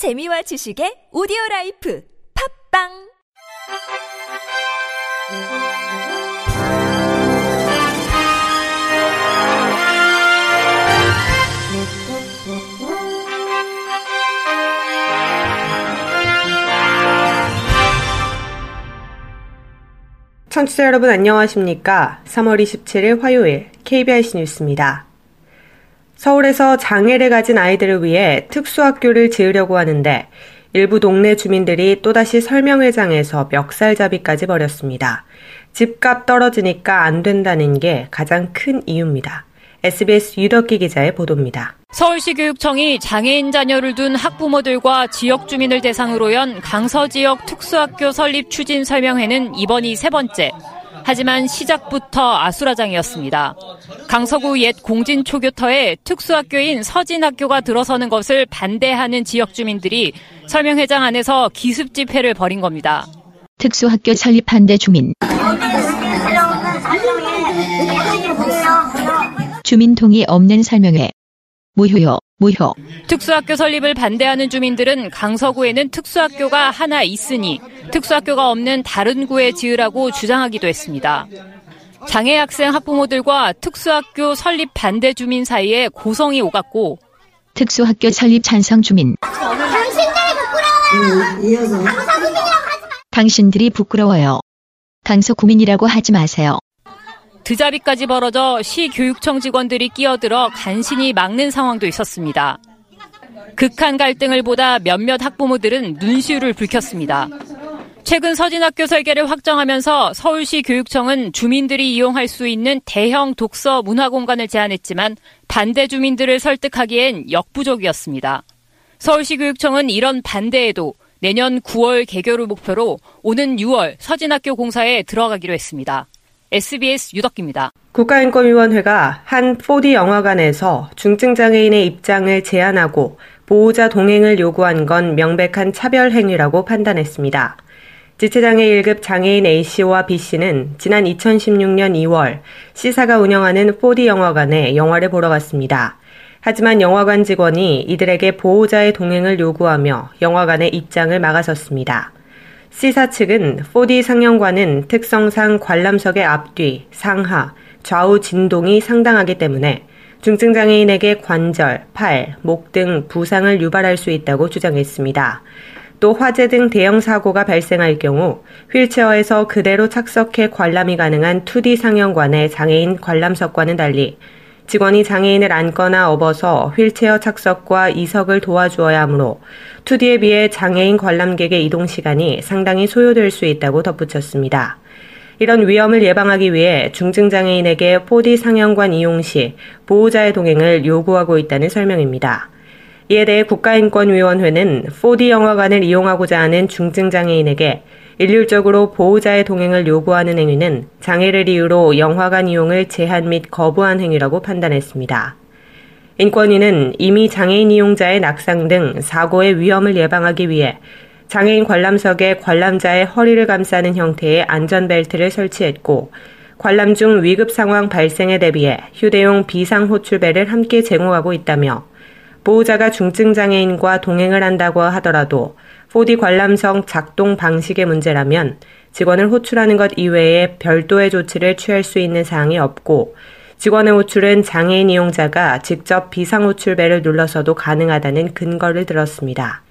재미와 지식의 오디오 라이프 팝빵 청취자 여러분 안녕하십니까? 3월 27일 화요일 KBIC 뉴스입니다. 서울에서 장애를 가진 아이들을 위해 특수학교를 지으려고 하는데 일부 동네 주민들이 또다시 설명회장에서 멱살잡이까지 벌였습니다. 집값 떨어지니까 안 된다는 게 가장 큰 이유입니다. SBS 유덕기 기자의 보도입니다. 서울시 교육청이 장애인 자녀를 둔 학부모들과 지역 주민을 대상으로 연 강서 지역 특수학교 설립 추진 설명회는 이번이 세 번째. 하지만 시작부터 아수라장이었습니다. 강서구 옛 공진 초교터에 특수학교인 서진학교가 들어서는 것을 반대하는 지역 주민들이 설명회장 안에서 기습 집회를 벌인 겁니다. 특수학교 설립 반대 주민. 주민 동의 없는 설명회. 무효요, 무효. 특수학교 설립을 반대하는 주민들은 강서구에는 특수학교가 하나 있으니 특수학교가 없는 다른 구에 지으라고 주장하기도 했습니다. 장애 학생 학부모들과 특수학교 설립 반대 주민 사이에 고성이 오갔고 특수학교 설립 찬성 주민. 당신들이 부끄러워요. 강서 구민이라고 하지 마세요. 드자비까지 벌어져 시 교육청 직원들이 끼어들어 간신히 막는 상황도 있었습니다. 극한 갈등을 보다 몇몇 학부모들은 눈시울을 붉혔습니다. 최근 서진학교 설계를 확정하면서 서울시 교육청은 주민들이 이용할 수 있는 대형 독서 문화 공간을 제안했지만 반대 주민들을 설득하기엔 역부족이었습니다. 서울시 교육청은 이런 반대에도 내년 9월 개교를 목표로 오는 6월 서진학교 공사에 들어가기로 했습니다. SBS 유덕기입니다. 국가인권위원회가 한 4D 영화관에서 중증장애인의 입장을 제한하고 보호자 동행을 요구한 건 명백한 차별 행위라고 판단했습니다. 지체장애 1급 장애인 A씨와 B씨는 지난 2016년 2월 C사가 운영하는 4D 영화관에 영화를 보러 갔습니다. 하지만 영화관 직원이 이들에게 보호자의 동행을 요구하며 영화관의 입장을 막아섰습니다. C사 측은 4D 상영관은 특성상 관람석의 앞뒤, 상하, 좌우 진동이 상당하기 때문에 중증장애인에게 관절, 팔, 목 등 부상을 유발할 수 있다고 주장했습니다. 또 화재 등 대형 사고가 발생할 경우 휠체어에서 그대로 착석해 관람이 가능한 2D 상영관의 장애인 관람석과는 달리 직원이 장애인을 안거나 업어서 휠체어 착석과 이석을 도와주어야 하므로 2D에 비해 장애인 관람객의 이동 시간이 상당히 소요될 수 있다고 덧붙였습니다. 이런 위험을 예방하기 위해 중증장애인에게 4D 상영관 이용 시 보호자의 동행을 요구하고 있다는 설명입니다. 이에 대해 국가인권위원회는 4D 영화관을 이용하고자 하는 중증장애인에게 일률적으로 보호자의 동행을 요구하는 행위는 장애를 이유로 영화관 이용을 제한 및 거부한 행위라고 판단했습니다. 인권위는 이미 장애인 이용자의 낙상 등 사고의 위험을 예방하기 위해 장애인 관람석에 관람자의 허리를 감싸는 형태의 안전벨트를 설치했고 관람 중 위급 상황 발생에 대비해 휴대용 비상 호출벨을 함께 제공하고 있다며 보호자가 중증 장애인과 동행을 한다고 하더라도 4D 관람석 작동 방식의 문제라면 직원을 호출하는 것 이외에 별도의 조치를 취할 수 있는 사항이 없고 직원의 호출은 장애인 이용자가 직접 비상 호출벨을 눌러서도 가능하다는 근거를 들었습니다.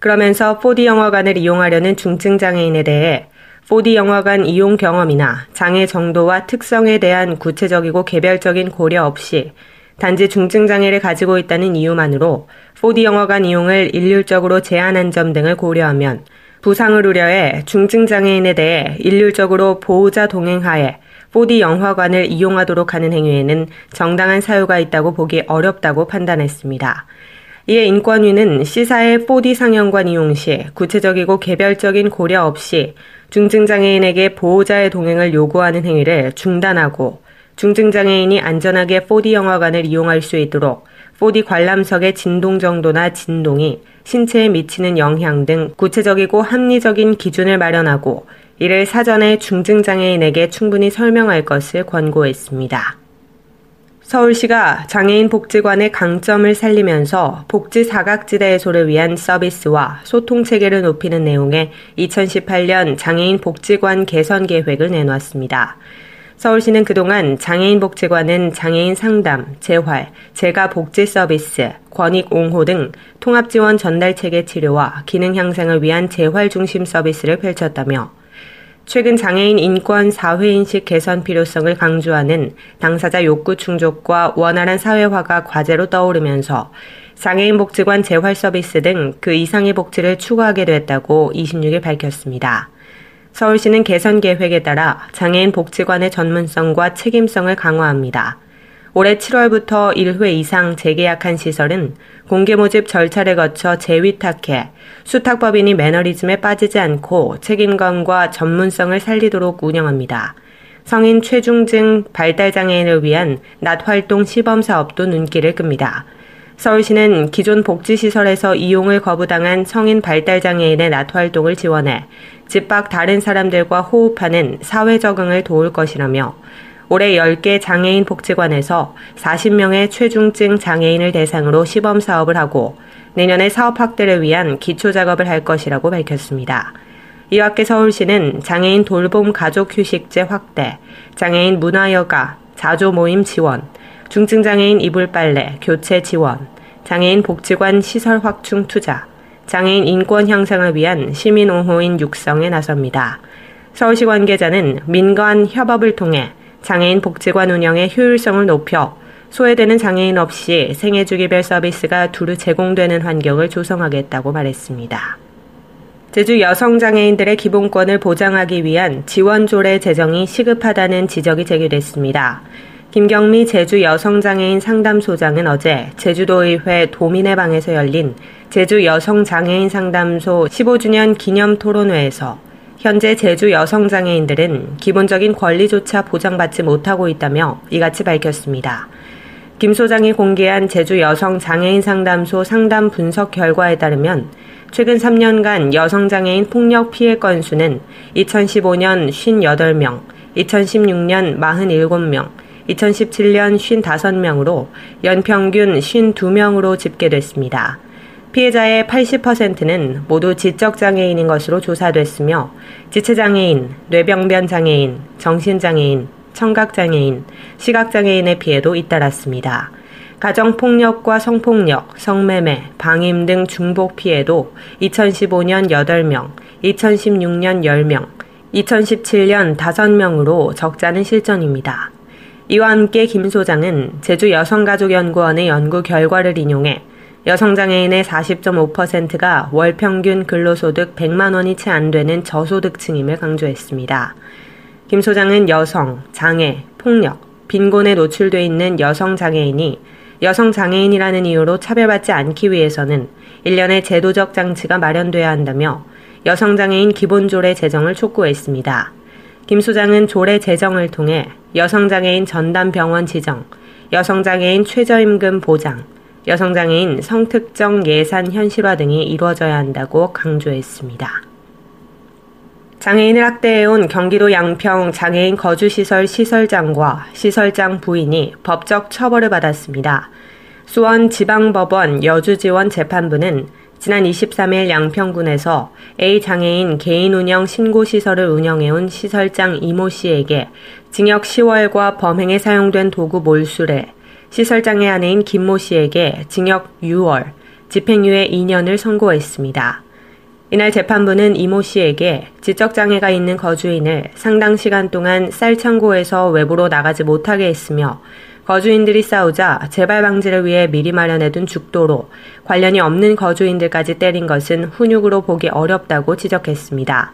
그러면서 4D 영화관을 이용하려는 중증 장애인에 대해 4D 영화관 이용 경험이나 장애 정도와 특성에 대한 구체적이고 개별적인 고려 없이 단지 중증 장애를 가지고 있다는 이유만으로 4D 영화관 이용을 일률적으로 제한한 점 등을 고려하면 부상을 우려해 중증장애인에 대해 일률적으로 보호자 동행하에 4D 영화관을 이용하도록 하는 행위에는 정당한 사유가 있다고 보기 어렵다고 판단했습니다. 이에 인권위는 C사의 4D 상영관 이용 시 구체적이고 개별적인 고려 없이 중증장애인에게 보호자의 동행을 요구하는 행위를 중단하고 중증장애인이 안전하게 4D 영화관을 이용할 수 있도록 4D 관람석의 진동 정도나 진동이 신체에 미치는 영향 등 구체적이고 합리적인 기준을 마련하고 이를 사전에 중증장애인에게 충분히 설명할 것을 권고했습니다. 서울시가 장애인 복지관의 강점을 살리면서 복지 사각지대 해소를 위한 서비스와 소통 체계를 높이는 내용의 2018년 장애인 복지관 개선 계획을 내놓았습니다. 서울시는 그동안 장애인 복지관은 장애인 상담, 재활, 재가 복지 서비스, 권익 옹호 등 통합 지원 전달 체계 치료와 기능 향상을 위한 재활 중심 서비스를 펼쳤다며 최근 장애인 인권 사회인식 개선 필요성을 강조하는 당사자 욕구 충족과 원활한 사회화가 과제로 떠오르면서 장애인 복지관 재활 서비스 등 그 이상의 복지를 추구하게 됐다고 26일 밝혔습니다. 서울시는 개선 계획에 따라 장애인 복지관의 전문성과 책임성을 강화합니다. 올해 7월부터 1회 이상 재계약한 시설은 공개 모집 절차를 거쳐 재위탁해 수탁법인이 매너리즘에 빠지지 않고 책임감과 전문성을 살리도록 운영합니다. 성인 최중증 발달장애인을 위한 낮활동 시범 사업도 눈길을 끕니다. 서울시는 기존 복지시설에서 이용을 거부당한 성인 발달장애인의 낮활동을 지원해 집 밖 다른 사람들과 호흡하는 사회 적응을 도울 것이라며 올해 10개 장애인 복지관에서 40명의 최중증 장애인을 대상으로 시범 사업을 하고 내년에 사업 확대를 위한 기초 작업을 할 것이라고 밝혔습니다. 이와 함께 서울시는 장애인 돌봄 가족 휴식제 확대, 장애인 문화여가, 자조 모임 지원, 중증장애인 이불 빨래, 교체 지원, 장애인 복지관 시설 확충 투자, 장애인 인권 향상을 위한 시민 옹호인 육성에 나섭니다. 서울시 관계자는 민관 협업을 통해 장애인 복지관 운영의 효율성을 높여 소외되는 장애인 없이 생애주기별 서비스가 두루 제공되는 환경을 조성하겠다고 말했습니다. 제주 여성장애인들의 기본권을 보장하기 위한 지원조례 제정이 시급하다는 지적이 제기됐습니다. 김경미 제주 여성장애인 상담소장은 어제 제주도의회 도민의 방에서 열린 제주 여성장애인 상담소 15주년 기념 토론회에서 현재 제주 여성장애인들은 기본적인 권리조차 보장받지 못하고 있다며 이같이 밝혔습니다. 김 소장이 공개한 제주 여성장애인 상담소 상담 분석 결과에 따르면 최근 3년간 여성장애인 폭력 피해 건수는 2015년 58명, 2016년 47명, 2017년 55명으로 연평균 52명으로 집계됐습니다. 피해자의 80%는 모두 지적장애인인 것으로 조사됐으며 지체장애인, 뇌병변 장애인, 정신장애인, 청각장애인, 시각장애인의 피해도 잇따랐습니다. 가정폭력과 성폭력, 성매매, 방임 등 중복 피해도 2015년 8명, 2016년 10명, 2017년 5명으로 적자는 실전입니다. 이와 함께 김 소장은 제주 여성가족연구원의 연구 결과를 인용해 여성장애인의 40.5%가 월 평균 근로소득 100만 원이 채 안 되는 저소득층임을 강조했습니다. 김 소장은 여성, 장애, 폭력, 빈곤에 노출돼 있는 여성 장애인이 여성 장애인이라는 이유로 차별받지 않기 위해서는 일련의 제도적 장치가 마련돼야 한다며 여성 장애인 기본조례 제정을 촉구했습니다. 김 소장은 조례 제정을 통해 여성장애인 전담병원 지정, 여성장애인 최저임금 보장, 여성장애인 성특정 예산 현실화 등이 이루어져야 한다고 강조했습니다. 장애인을 학대해온 경기도 양평 장애인 거주시설 시설장과 시설장 부인이 법적 처벌을 받았습니다. 수원 지방법원 여주지원 재판부는 지난 23일 양평군에서 A 장애인 개인 운영 신고 시설을 운영해온 시설장 이모 씨에게 징역 10월과 범행에 사용된 도구 몰수래, 시설장의 아내인 김모 씨에게 징역 6월, 집행유예 2년을 선고했습니다. 이날 재판부는 이모 씨에게 지적장애가 있는 거주인을 상당 시간 동안 쌀창고에서 외부로 나가지 못하게 했으며 거주인들이 싸우자 재발 방지를 위해 미리 마련해둔 죽도로 관련이 없는 거주인들까지 때린 것은 훈육으로 보기 어렵다고 지적했습니다.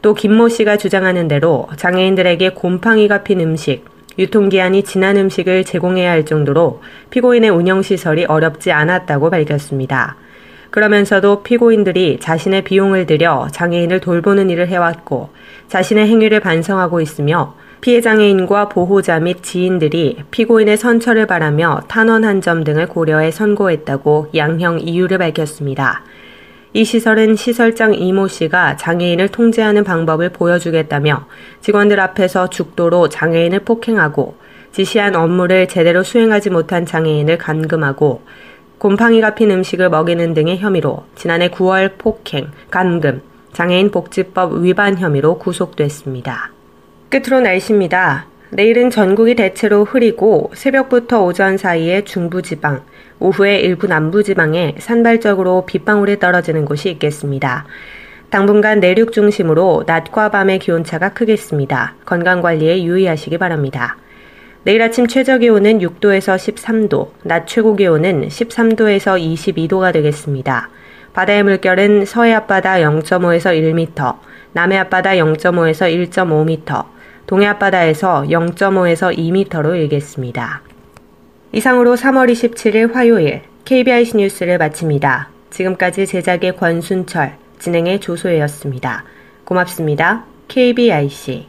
또 김모 씨가 주장하는 대로 장애인들에게 곰팡이가 핀 음식, 유통기한이 지난 음식을 제공해야 할 정도로 피고인의 운영시설이 어렵지 않았다고 밝혔습니다. 그러면서도 피고인들이 자신의 비용을 들여 장애인을 돌보는 일을 해왔고 자신의 행위를 반성하고 있으며 피해 장애인과 보호자 및 지인들이 피고인의 선처를 바라며 탄원한 점 등을 고려해 선고했다고 양형 이유를 밝혔습니다. 이 시설은 시설장 이모 씨가 장애인을 통제하는 방법을 보여주겠다며 직원들 앞에서 죽도로 장애인을 폭행하고 지시한 업무를 제대로 수행하지 못한 장애인을 감금하고 곰팡이가 핀 음식을 먹이는 등의 혐의로 지난해 9월 폭행, 감금, 장애인 복지법 위반 혐의로 구속됐습니다. 끝으로 날씨입니다. 내일은 전국이 대체로 흐리고 새벽부터 오전 사이에 중부지방, 오후에 일부 남부지방에 산발적으로 빗방울이 떨어지는 곳이 있겠습니다. 당분간 내륙 중심으로 낮과 밤의 기온차가 크겠습니다. 건강관리에 유의하시기 바랍니다. 내일 아침 최저 기온은 6도에서 13도, 낮 최고 기온은 13도에서 22도가 되겠습니다. 바다의 물결은 서해 앞바다 0.5에서 1m, 남해 앞바다 0.5에서 1.5m, 동해 앞바다에서 0.5에서 2m로 일겠습니다. 이상으로 3월 27일 화요일 KBIC 뉴스를 마칩니다. 지금까지 제작의 권순철, 진행의 조소혜였습니다. 고맙습니다. KBIC